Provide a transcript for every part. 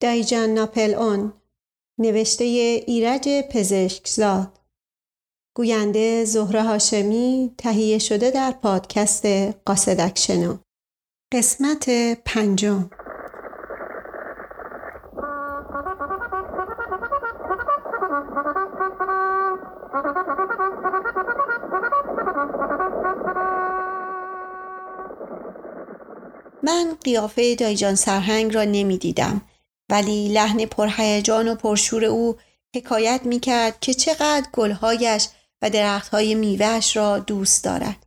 دایجان ناپل اون نوشته ایرج پزشکزاد. گوینده زهره هاشمی تهیه شده در پادکست قاصدک شنو قسمت پنجم. من قیافه دایجان سرهنگ را نمی دیدم ولی لحن پرهیجان و پرشور او حکایت می کرد که چقدر گلهایش و درختهای میوهش را دوست دارد.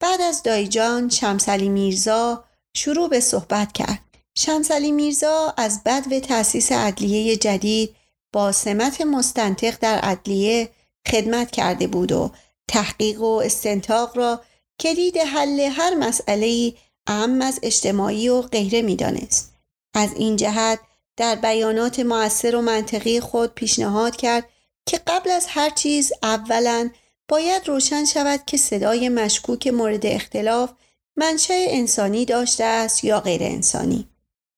بعد از دایجان شمسلی میرزا شروع به صحبت کرد. شمسلی میرزا از بد و تأسیس عدلیه جدید با سمت مستنطق در عدلیه خدمت کرده بود و تحقیق و استنتاق را کلید حل هر مسئله اهم از اجتماعی و غیره می‌دانست. از این جهت در بیانات مؤثر و منطقی خود پیشنهاد کرد که قبل از هر چیز اولا باید روشن شود که صدای مشکوک مورد اختلاف منشأ انسانی داشته است یا غیر انسانی.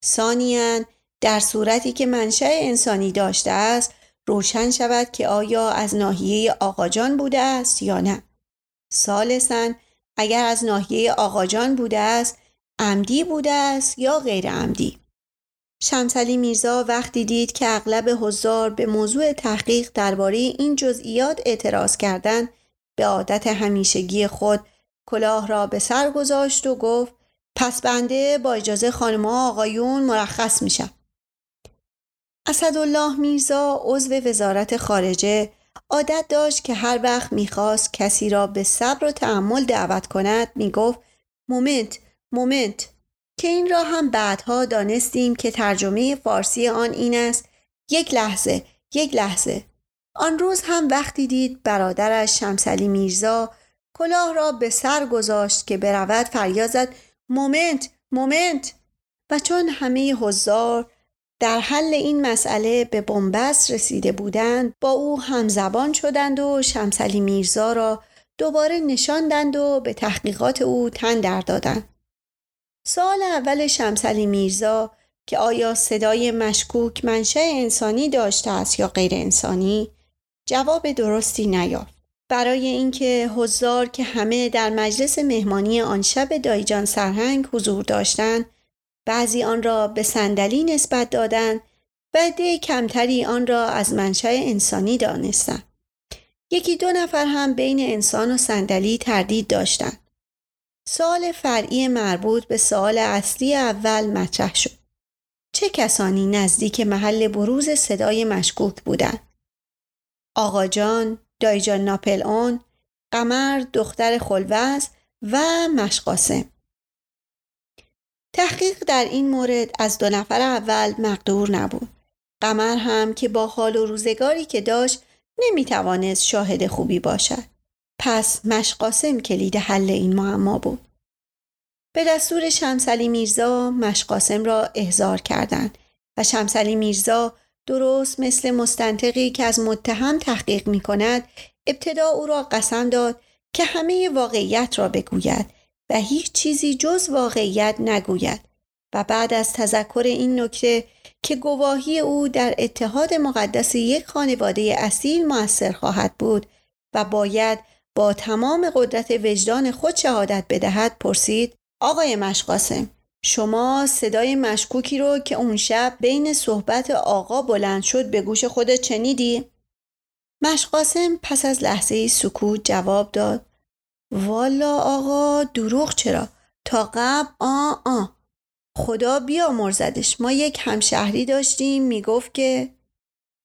ثانیا در صورتی که منشأ انسانی داشته است روشن شود که آیا از ناحیه آقاجان بوده است یا نه. ثالثا اگر از ناحیه آقاجان بوده است عمدی بوده است یا غیر عمدی. شمسلی میرزا وقتی دید که اغلب حضار به موضوع تحقیق درباره این جزئیات اعتراض کردند به عادت همیشگی خود کلاه را به سر گذاشت و گفت پس بنده با اجازه خانمها آقایون مرخص میشم. اسدالله میرزا عضو وزارت خارجه عادت داشت که هر وقت می‌خواست کسی را به صبر و تحمل دعوت کند می‌گفت moment moment که این را هم بعدها دانستیم که ترجمه فارسی آن این است. یک لحظه یک لحظه. آن روز هم وقتی دید برادرش شمس‌علی میرزا کلاه را به سر گذاشت که برود فریاد زد moment moment! و چون همه حضار در حل این مسئله به بنبست رسیده بودند با او همزبان شدند و شمسلی میرزا را دوباره نشاندند و به تحقیقات او تن در دادند. سال اول شمسلی میرزا که آیا صدای مشکوک منشأ انسانی داشته است یا غیر انسانی؟ جواب درستی نیافت. برای اینکه حضار که همه در مجلس مهمانی آن شب دایجان سرهنگ حضور داشتند بعضی آن را به صندلی نسبت دادند و عده کمتری آن را از منشأ انسانی دانستند. یکی دو نفر هم بین انسان و صندلی تردید داشتند. سوال فرعی مربوط به سوال اصلی اول مطرح شد. چه کسانی نزدیک محل بروز صدای مشکوک بودند؟ آقا جان، دایجان ناپل اون، قمر دختر خلوز و مشقاسم. تحقیق در این مورد از دو نفر اول مقدور نبود. قمر هم که با حال و روزگاری که داشت نمی‌توانست شاهد خوبی باشد. پس مشقاسم کلید حل این معما بود. به دستور شمسلی میرزا مشقاسم را احضار کردند و شمسلی میرزا درست مثل مستنطقی که از متهم تحقیق می کند ابتدا او را قسم داد که همه واقعیت را بگوید و هیچ چیزی جز واقعیت نگوید و بعد از تذکر این نکته که گواهی او در اتحاد مقدس یک خانواده اصیل موثر خواهد بود و باید با تمام قدرت وجدان خود شهادت بدهد پرسید آقای مشقاسم شما صدای مشکوکی رو که اون شب بین صحبت آقا بلند شد به گوش خودت چنیدی؟ مشقاسم پس از لحظه سکوت جواب داد والا آقا دروغ چرا؟ تا قبل آ آ خدا بیا مرزدش ما یک همشهری داشتیم می‌گفت که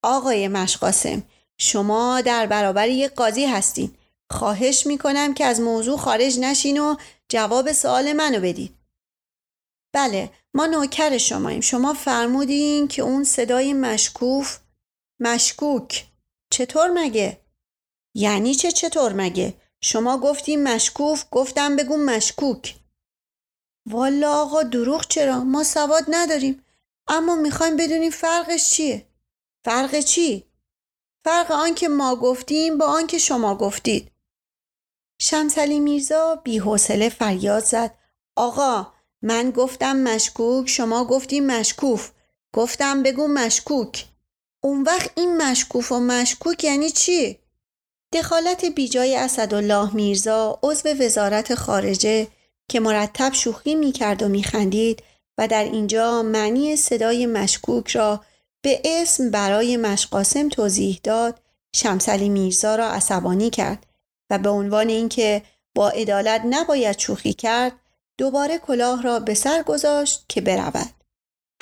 آقای مشقاسم شما در برابر یک قاضی هستین خواهش می‌کنم که از موضوع خارج نشین و جواب سوال منو بدید. بله ما نوکر شماییم شما فرمودین که اون صدای مشکوف مشکوک چطور مگه؟ یعنی چه چطور مگه؟ شما گفتیم مشکوف گفتم بگو مشکوک والا آقا دروغ چرا؟ ما سواد نداریم اما می‌خوایم بدونیم فرقش چیه؟ فرق چی؟ فرق آنکه ما گفتیم با آنکه شما گفتید شمسلی میرزا حوصله فریاد زد. آقا من گفتم مشکوک شما گفتیم مشکوف. گفتم بگو مشکوک. اون وقت این مشکوف و مشکوک یعنی چی؟ دخالت بیجای اسدالله میرزا عضو وزارت خارجه که مرتب شوخی می‌کرد و میخندید و در اینجا معنی صدای مشکوک را به اسم برای مشقاسم توضیح داد شمسلی میرزا را عصبانی کرد. و به عنوان اینکه با عدالت نباید شوخی کرد دوباره کلاه را به سر گذاشت که برود.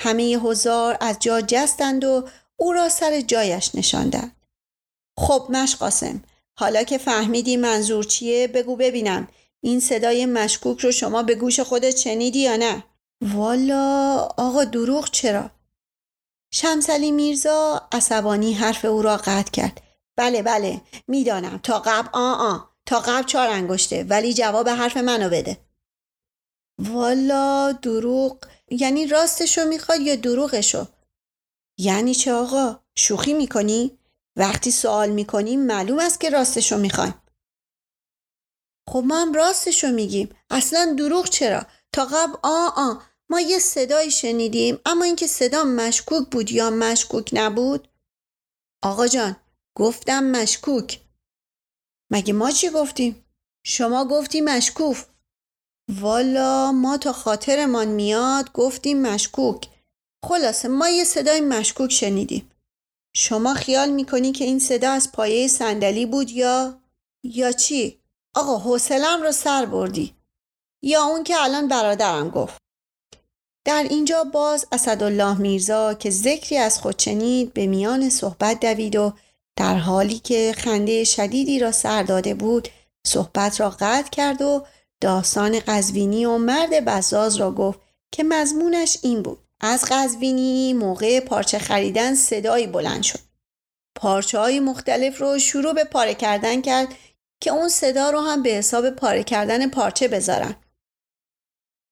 همه حضار از جا جستند و او را سر جایش نشاندند. خب مشقاسم حالا که فهمیدی منظور چیه بگو ببینم. این صدای مشکوک رو شما به گوش خودت شنیدی یا نه؟ والا آقا دروغ چرا؟ شمسلی میرزا عصبانی حرف او را قطع کرد. بله بله می‌دانم. تا قبل آ آ تا قبل چهار انگشته ولی جواب حرف منو بده. والا دروغ. یعنی راستشو می‌خواد یا دروغشو؟ یعنی چه آقا؟ شوخی می‌کنی؟ وقتی سوال می‌کنیم معلوم است که راستشو می‌خوایم. خب ما هم راستشو میگیم. اصلا دروغ چرا؟ تا قبل آ آ ما یه صدایی شنیدیم اما اینکه صدا مشکوک بود یا مشکوک نبود؟ آقا جان گفتم مشکوک. مگه ما چی گفتیم؟ شما گفتی مشکوف والا ما تا خاطرمان میاد گفتیم مشکوک. خلاصه ما یه صدای مشکوک شنیدیم. شما خیال می‌کنی که این صدا از پایه صندلی بود یا یا چی؟ آقا حوصلم رو سر بردی. یا اون که الان برادرم گفت. در اینجا باز اسدالله میرزا که ذکری از خود شنید به میان صحبت دوید و در حالی که خنده شدیدی را سر داده بود صحبت را قطع کرد و داستان قزوینی و مرد بزاز را گفت که مضمونش این بود. از قزوینی موقع پارچه خریدن صدایی بلند شد. پارچه های مختلف رو شروع به پاره کردن کرد که اون صدا رو هم به حساب پاره کردن پارچه بذارن.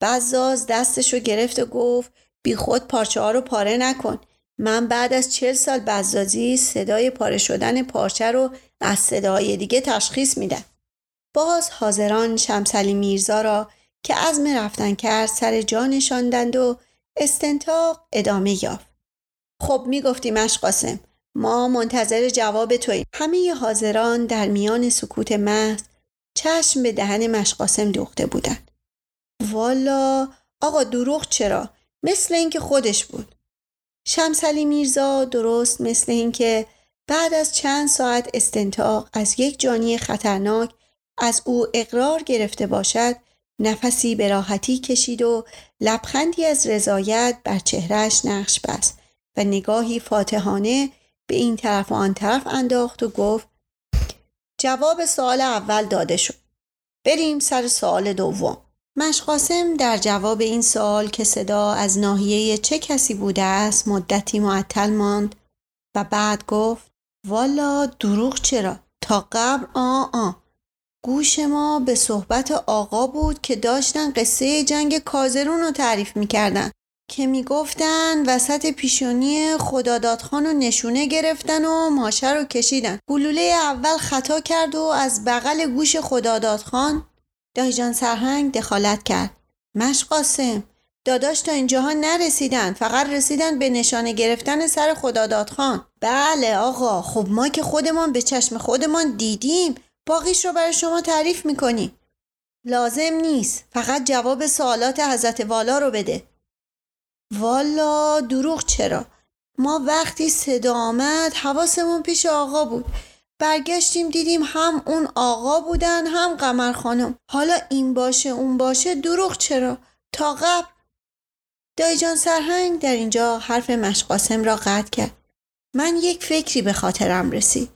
بزاز دستشو گرفت و گفت بی خود پارچه ها رو پاره نکن. من بعد از چل سال بزازی صدای پاره شدن پارچه رو از صدای دیگه تشخیص میدم. باز حاضران شمسلی میرزا را که عزم رفتن کرد سر جا نشاندند و استنتاق ادامه یافت. خب می‌گفتی مشقاسم ما منتظر جواب توییم. همه حاضران در میان سکوت محض چشم به دهن مشقاسم دوخته بودند. والا آقا دروغ چرا؟ مثل اینکه خودش بود. شمسلی میرزا درست مثل اینکه بعد از چند ساعت استنتاق از یک جانی خطرناک از او اقرار گرفته باشد نفسی به راحتی کشید و لبخندی از رضایت بر چهرش نقش بست و نگاهی فاتحانه به این طرف و آن طرف انداخت و گفت جواب سوال اول داده شد. بریم سر سوال دوم. مشقاسم در جواب این سوال که صدا از ناحیه چه کسی بوده است مدتی معطل ماند و بعد گفت والا دروغ چرا؟ تا قبل آ آ. گوش ما به صحبت آقا بود که داشتن قصه جنگ کازرون رو تعریف می‌کردن که می‌گفتن وسط پیشونی خدادادخان رو نشونه گرفتن و ماشه رو کشیدن. گلوله اول خطا کرد و از بغل گوش خدادادخان دایجان سرهنگ دخالت کرد. مش قاسم داداش تا اینجاها نرسیدن فقط رسیدن به نشانه گرفتن سر خداداد خان. بله آقا خب ما که خودمان به چشم خودمان دیدیم. باقیش رو برای شما تعریف می‌کنیم لازم نیست فقط جواب سوالات حضرت والا رو بده. والا دروغ چرا؟ ما وقتی صدا آمد حواسمون پیش آقا بود. برگشتیم دیدیم هم اون آقا بودن هم قمر خانم. حالا این باشه اون باشه دروغ چرا؟ تا قبل. دایجان سرهنگ در اینجا حرف مشقاسم را قطع کرد. من یک فکری به خاطرم رسید.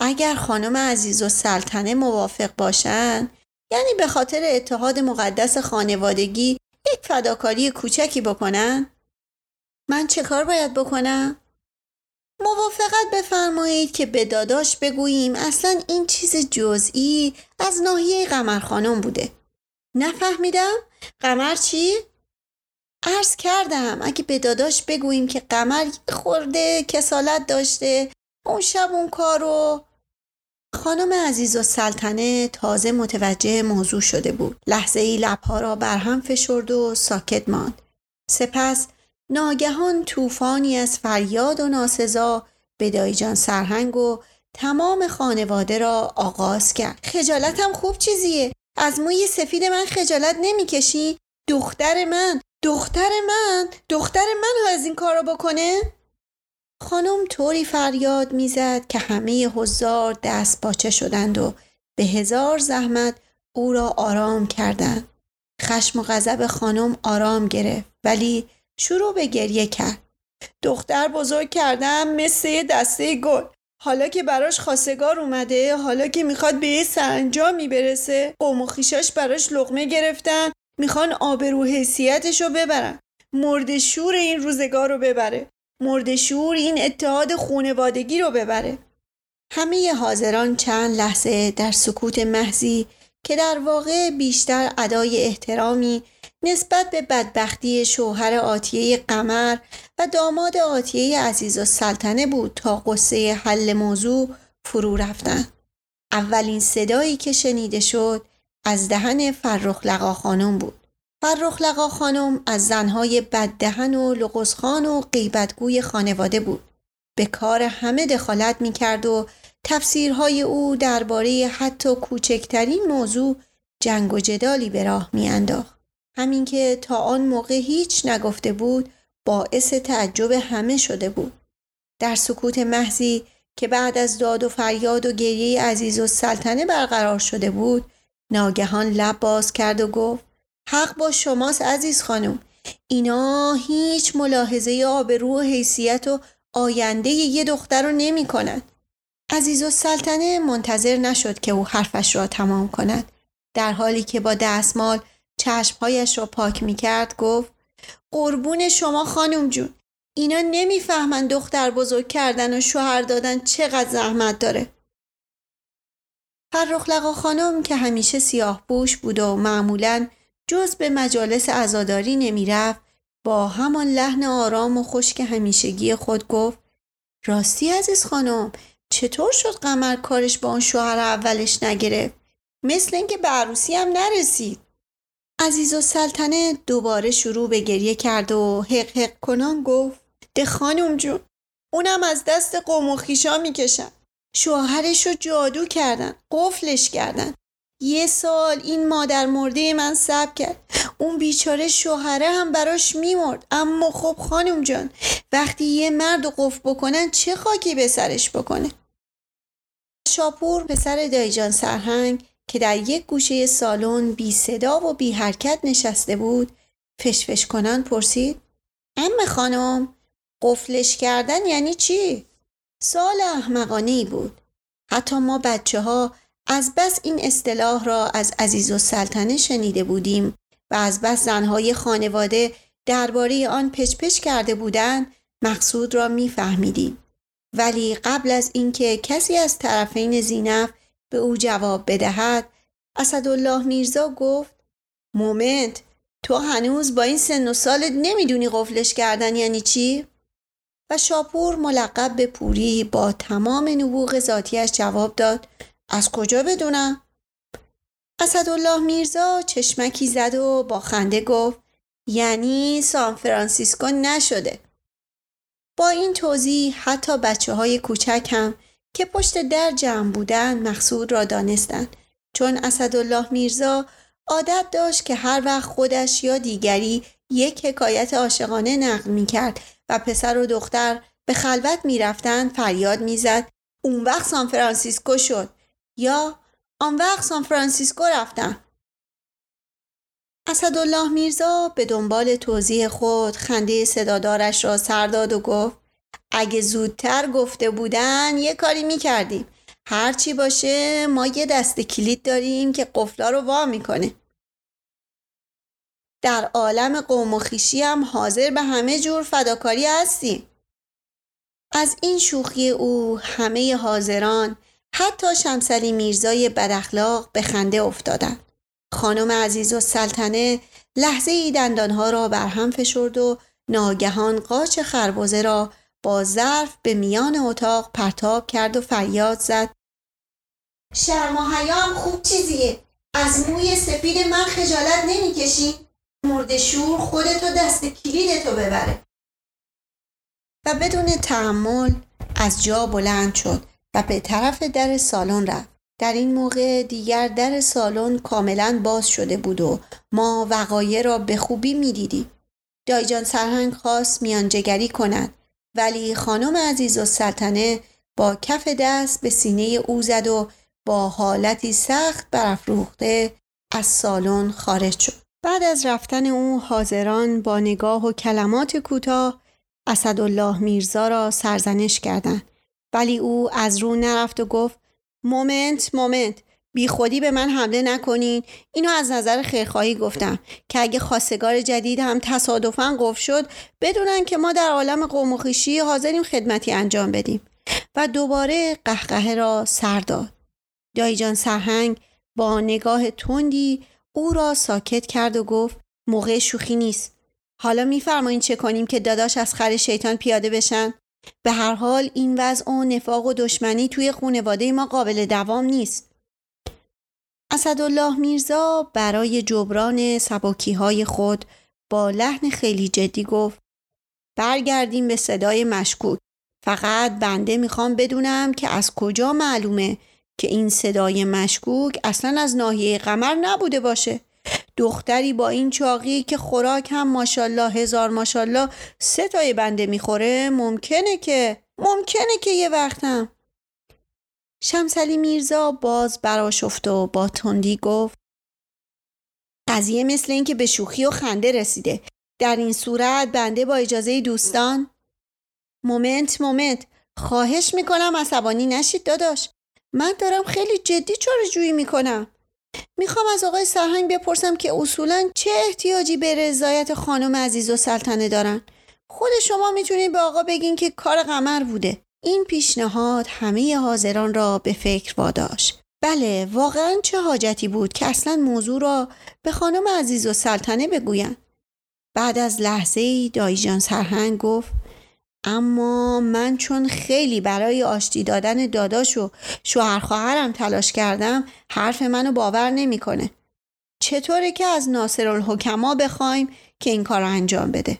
اگر خانم عزیز و سلطنه موافق باشن یعنی به خاطر اتحاد مقدس خانوادگی یک فداکاری کوچکی بکنن؟ من چه کار باید بکنم؟ موافقت بفرمایید که به داداش بگوییم اصلا این چیز جزئی از ناحیه قمر خانم بوده نفهمیدم؟ قمر چی؟ عرض کردم اگه به داداش بگوییم که قمر خورده کسالت داشته اون شب اون کارو خانم عزیز و سلطنه تازه متوجه موضوع شده بود لحظه ای لبها را برهم فشرد و ساکت ماند سپس ناگهان طوفانی از فریاد و ناسزا به دایجان سرهنگ و تمام خانواده را آغاز کرد. خجالتم خوب چیزیه. از موی سفید من خجالت نمی‌کشی؟ دختر من دختر من دختر من ها از این کارو بکنه؟ خانم طوری فریاد می‌زد که همه حضار دست باچه شدند و به هزار زحمت او را آرام کردند. خشم و غضب خانم آرام گرفت ولی شروع به گریه کرد. دختر بزرگ کردم مثل دسته گل. حالا که براش خواستگار اومده حالا که می‌خواد به یه سرانجامی برسه قوم و خیشاش براش لغمه گرفتن می‌خوان آبرو حیثیتش رو ببرن. مرد شور این روزگار رو ببره. مرد شور این اتحاد خونوادگی رو ببره. همه حاضران چند لحظه در سکوت محضی که در واقع بیشتر ادای احترامی نسبت به بدبختی شوهر آتیه قمر و داماد آتیه عزیز و سلطنه بود تا قصه حل موضوع فرو رفتن. اولین صدایی که شنیده شد از دهن فرخ لقا خانم بود. فرخ لقا خانم از زنهای بددهن و لغزخان و غیبتگوی خانواده بود. به کار همه دخالت می کرد و تفسیرهای او درباره حتی کوچکترین موضوع جنگ و جدالی به راه میانداخت همین که تا آن موقع هیچ نگفته بود باعث تعجب همه شده بود در سکوت محضی که بعد از داد و فریاد و گریه عزیز و سلطنه برقرار شده بود ناگهان لب باز کرد و گفت حق با شماست عزیز خانم اینا هیچ ملاحظه آبرو و حیثیت و آینده یه دختر رو نمی کند. عزیز و منتظر نشد که او حرفش را تمام کند. در حالی که با دستمال چشمهایش را پاک می کرد گفت قربون شما خانم جون. اینا نمی‌فهمن دختر بزرگ کردن و شوهر دادن چقدر زحمت داره. فرخ خانم که همیشه سیاه بوش بود و معمولا جز به مجالس ازاداری نمی‌رفت با همان لحن آرام و خشک همیشگی خود گفت راستی عزیز خانم چطور شد قمر کارش با اون شوهر اولش نگرفت؟ مثل اینکه به عروسی هم نرسید. عزیز و سلطنه دوباره شروع به گریه کرد و حق حق کنان گفت ده خانم جون اونم از دست قوم و خیشا می‌کشن. شوهرش رو جادو کردن قفلش کردن. یه سال این مادر مرده من سب کرد. اون بیچاره شوهره هم براش میمرد. اما خب خانم جان وقتی یه مرد قفل بکنن چه خاکی به سرش بکنه؟ شاپور پسر دایجان سرهنگ که در یک گوشه سالن بی صدا و بی حرکت نشسته بود فشفش کنان پرسید ام خانم قفلش کردن یعنی چی؟ سال احمقانه بود حتی ما بچه ها از بس این اصطلاح را از عزیز و سلطنه شنیده بودیم و از بس زنهای خانواده درباره آن پچپچ کرده بودند مقصود را میفهمیدیم ولی قبل از اینکه کسی از طرفین زینف به او جواب بدهد اسدالله میرزا گفت مومنت تو هنوز با این سن و سالت نمی‌دونی قفلش کردن یعنی چی؟ و شاپور ملقب به پوری با تمام نبوغ ذاتیش جواب داد از کجا بدونم؟ اسدالله میرزا چشمکی زد و با خنده گفت یعنی سان فرانسیسکو نشده با این توضیح حتی بچه های کوچک هم که پشت در جمع بودن مقصود را دانستند. چون اسدالله میرزا عادت داشت که هر وقت خودش یا دیگری یک حکایت عاشقانه نقل می کرد و پسر و دختر به خلوت می رفتن فریاد می زد اون وقت سان فرانسیسکو شد یا آن وقت سان فرانسیسکو رفتم اسدالله میرزا به دنبال توضیح خود خنده صدادارش را سرداد و گفت اگه زودتر گفته بودن یه کاری می‌کردیم. هرچی باشه ما یه دست کلید داریم که قفلا رو وا می‌کنه. در عالم قوم و خیشی هم حاضر به همه جور فداکاری هستیم. از این شوخی او همه حاضران حتی شمسلی میرزای بداخلاق به خنده افتادند. خانم عزیز و سلطنه لحظه ای دندانها را برهم فشرد و ناگهان قاچ خربزه را با ظرف به میان اتاق پرتاب کرد و فریاد زد. شرم و حیام خوب چیزیه. از موی سپید من خجالت نمی‌کشی. مرد شور خودتو دست کلیدتو ببره. و بدون تحمل از جا بلند شد و به طرف در سالن رفت. در این موقع دیگر در سالن کاملا باز شده بود و ما وقایع را به خوبی می‌دیدیم. دایجان سرهنگ خواست میانجگری کند. ولی خانم عزیز و سلطنه با کف دست به سینه او زد و با حالتی سخت برافروخته از سالن خارج شد. بعد از رفتن او حاضران با نگاه و کلمات کوتاه اسدالله میرزا را سرزنش کردند. ولی او از رو نرفت و گفت moment moment. بی خودی به من حمله نکنین. اینو از نظر خیرخواهی گفتم که اگه خواستگار جدید هم تصادفا قف شد بدونن که ما در عالم قوم و خیشی حاضریم خدمتی انجام بدیم. و دوباره قهقهه را سر داد. دایجان سرهنگ با نگاه تندی او را ساکت کرد و گفت موقع شوخی نیست. حالا میفرمایین چه کنیم که داداش از خر شیطان پیاده بشن؟ به هر حال این وضع و نفاق و دشمنی توی خونواده ما قابل دوام نیست. اسدالله میرزا برای جبران سباکی های خود با لحن خیلی جدی گفت برگردیم به صدای مشکوک. فقط بنده می‌خوام بدونم که از کجا معلومه که این صدای مشکوک اصلا از ناحیه قمر نبوده باشه. دختری با این چاقی که خوراک هم ماشالله هزار ماشالله سه تای بنده می‌خوره ممکنه که ممکنه که یه وقتم. شمسلی میرزا باز براشفت و با تندی گفت قضیه مثل اینکه به شوخی و خنده رسیده. در این صورت بنده با اجازه دوستان. مومنت مومنت خواهش می‌کنم عصبانی نشید داداش. من دارم خیلی جدی چاره جویی می‌کنم. می‌خوام از آقای سرهنگ بپرسم که اصولا چه احتیاجی به رضایت خانم عزیز و سلطنه دارن؟ خود شما می‌تونید به آقا بگین که کار قمر بوده. این پیشنهاد همه حاضران را به فکر واداشت بله واقعا چه حاجتی بود که اصلا موضوع را به خانم عزیز و سلطنه بگویند بعد از لحظه ای دایجان سرهنگ گفت اما من چون خیلی برای آشتی دادن داداش و شوهر خواهرم تلاش کردم حرف منو باور نمی‌کنه. چطوره که از ناصر الحکما بخوایم که این کار انجام بده؟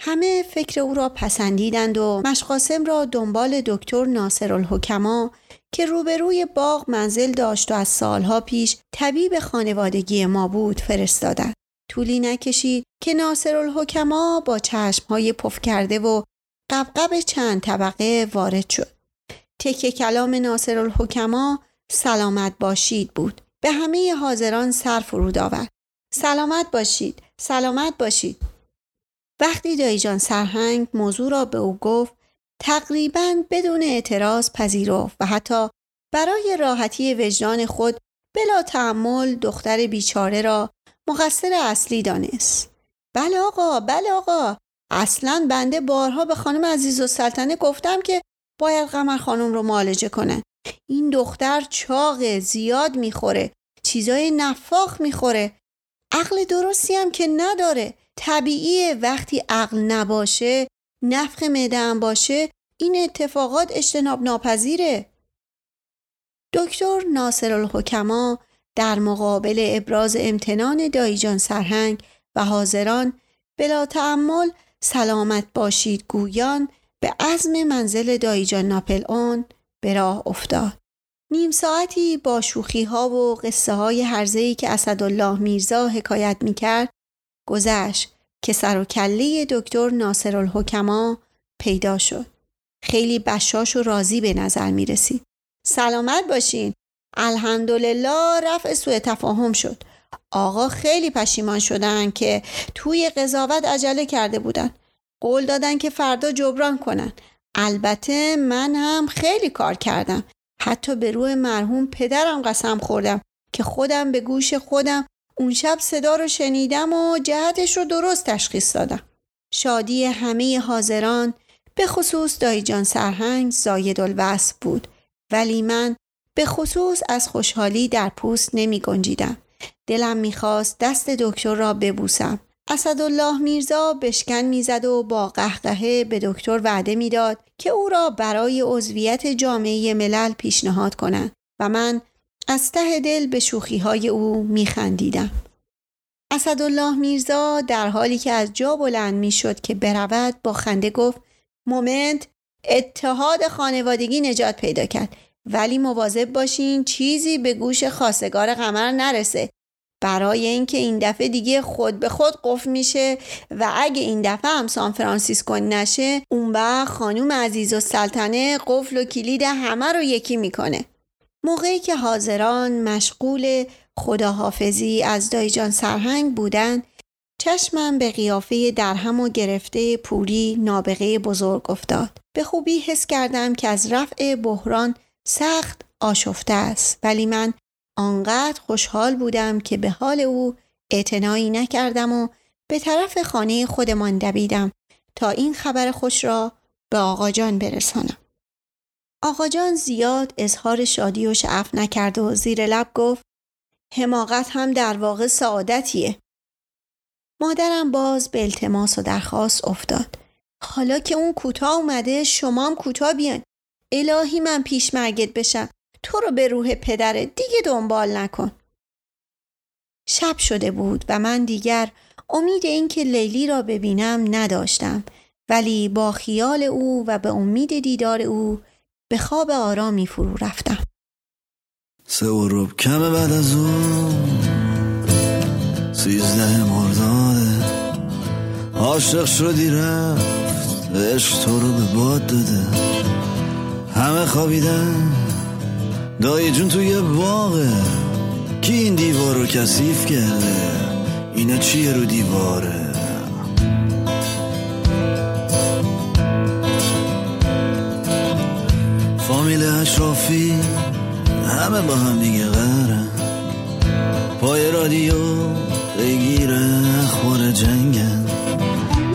همه فکر او را پسندیدند و مشقاسم را دنبال دکتر ناصر الحکما که روبروی باغ منزل داشت و از سالها پیش طبیب خانوادگی ما بود فرستادند. طولی نکشید که ناصر الحکما با چشمهای پف کرده و قبقب چند طبقه وارد شد. تکه کلام ناصر الحکما سلامت باشید بود. به همه حاضران سر فرود آورد. سلامت باشید. سلامت باشید. وقتی دایجان سرهنگ موضوع را به او گفت تقریبا بدون اعتراض پذیرفت و حتی برای راحتی وجدان خود بلا تحمل دختر بیچاره را مقصر اصلی دانست. بله آقا بله آقا اصلا بنده بارها به خانم عزیز و سلطنه گفتم که باید قمر خانم رو معالجه کنن این دختر چاق زیاد می‌خوره چیزای نفاخ می‌خوره عقل درستی هم که نداره طبیعیه وقتی عقل نباشه نفخ معده باشه این اتفاقات اجتناب ناپذیره دکتر ناصر الحکما در مقابل ابراز امتنان دایجان سرهنگ و حاضران بلا تعمل سلامت باشید گویان به عزم منزل دایجان ناپل اون به راه افتاد. نیم ساعتی با شوخی ها و قصه های هرزهی که اسدالله میرزا حکایت می کرد گذشت که سر و کله دکتر ناصر الحکما پیدا شد. خیلی بشاش و راضی به نظر می رسید. سلامت باشین. الحمدلله رفع سوء تفاهم شد. آقا خیلی پشیمان شدن که توی قضاوت عجله کرده بودن قول دادن که فردا جبران کنن البته من هم خیلی کار کردم حتی به روی مرحوم پدرم قسم خوردم که خودم به گوش خودم اون شب صدا رو شنیدم و جهتش رو درست تشخیص دادم. شادی همه حاضران به خصوص دایجان سرهنگ زاید الوصف بود. ولی من به خصوص از خوشحالی در پوست نمی گنجیدم. دلم می‌خواست دست دکتر را ببوسم. اسدالله میرزا بشکن می‌زد و با قهقهه به دکتر وعده می‌داد که او را برای عضویت جامعه ملل پیشنهاد کنند و من از ته دل به شوخی های او میخندیدم. اسدالله میرزا در حالی که از جا بلند می‌شد که برود با خنده گفت moment اتحاد خانوادگی نجات پیدا کرد. ولی مواظب باشین چیزی به گوش خواستگار قمر نرسه. برای اینکه این دفعه دیگه خود به خود قفل میشه و اگه این دفعه هم سان فرانسیسکو نشه اون وقت خانوم عزیزالسلطنه قفل و کلید همه رو یکی می‌کنه. موقعی که حاضران مشغول خداحافظی از دایجان سرهنگ بودن چشمم به قیافه درهم و گرفته پوری نابغه بزرگ افتاد. به خوبی حس کردم که از رفع بحران سخت آشفته است ولی من آنقدر خوشحال بودم که به حال او اعتنایی نکردم و به طرف خانه خودمان دویدم تا این خبر خوش را به آقا جان برسانم. آقا جان زیاد اظهار شادی و شعف نکرد و زیر لب گفت حماقت هم در واقع سعادتیه. مادرم باز به التماس و درخواست افتاد. حالا که اون کوتاه اومده شما هم کوتاه بیان. الهی من پیش مرگت بشم. تو رو به روح پدره دیگه دنبال نکن. شب شده بود و من دیگر امید اینکه لیلی را ببینم نداشتم ولی با خیال او و به امید دیدار او به خواب آرامی فرو رفتم. سه و روب کم بعد از اون سیزده مرداده عاشق شدی رفت عشق تو رو به باد داده. همه خوابیدن. دایی جون توی باغه. کی این دیوار رو کثیف کرده؟ اینا چیه رو دیواره؟ فامیل اشرافی همه با هم دیگه قرن پای رادیو بگیر اخبار جنگن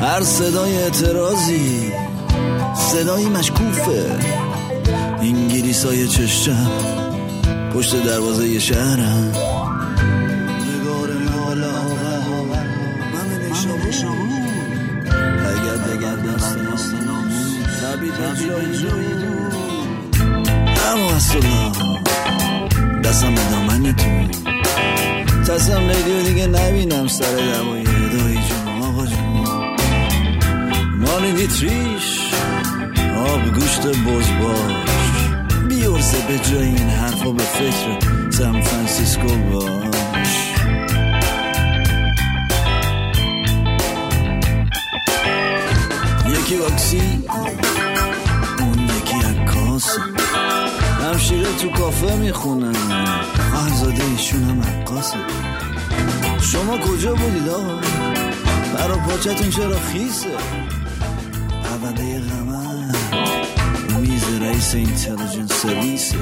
هر صدای اعتراضی صدایی مشکوفه. انگلیس های چشم پشت دروازه شهرم. اصلا دستم به دامنتون تصم لیلی دیگه نبینم سر دمای دایی جون آقا جون مانی دیتریش آب گوشت بز باش بیورزه به جای این حرفا به فکر سان فرانسیسکو باش یکی واکسی همشیره تو کافه می‌خونن خواهرزاده ایشون هم عکاسه. شما کجا بودید آقا؟ برا پاچتون چرا خیسه؟ پرونده قمر میز رئیس اینتلیجنس سرویسه.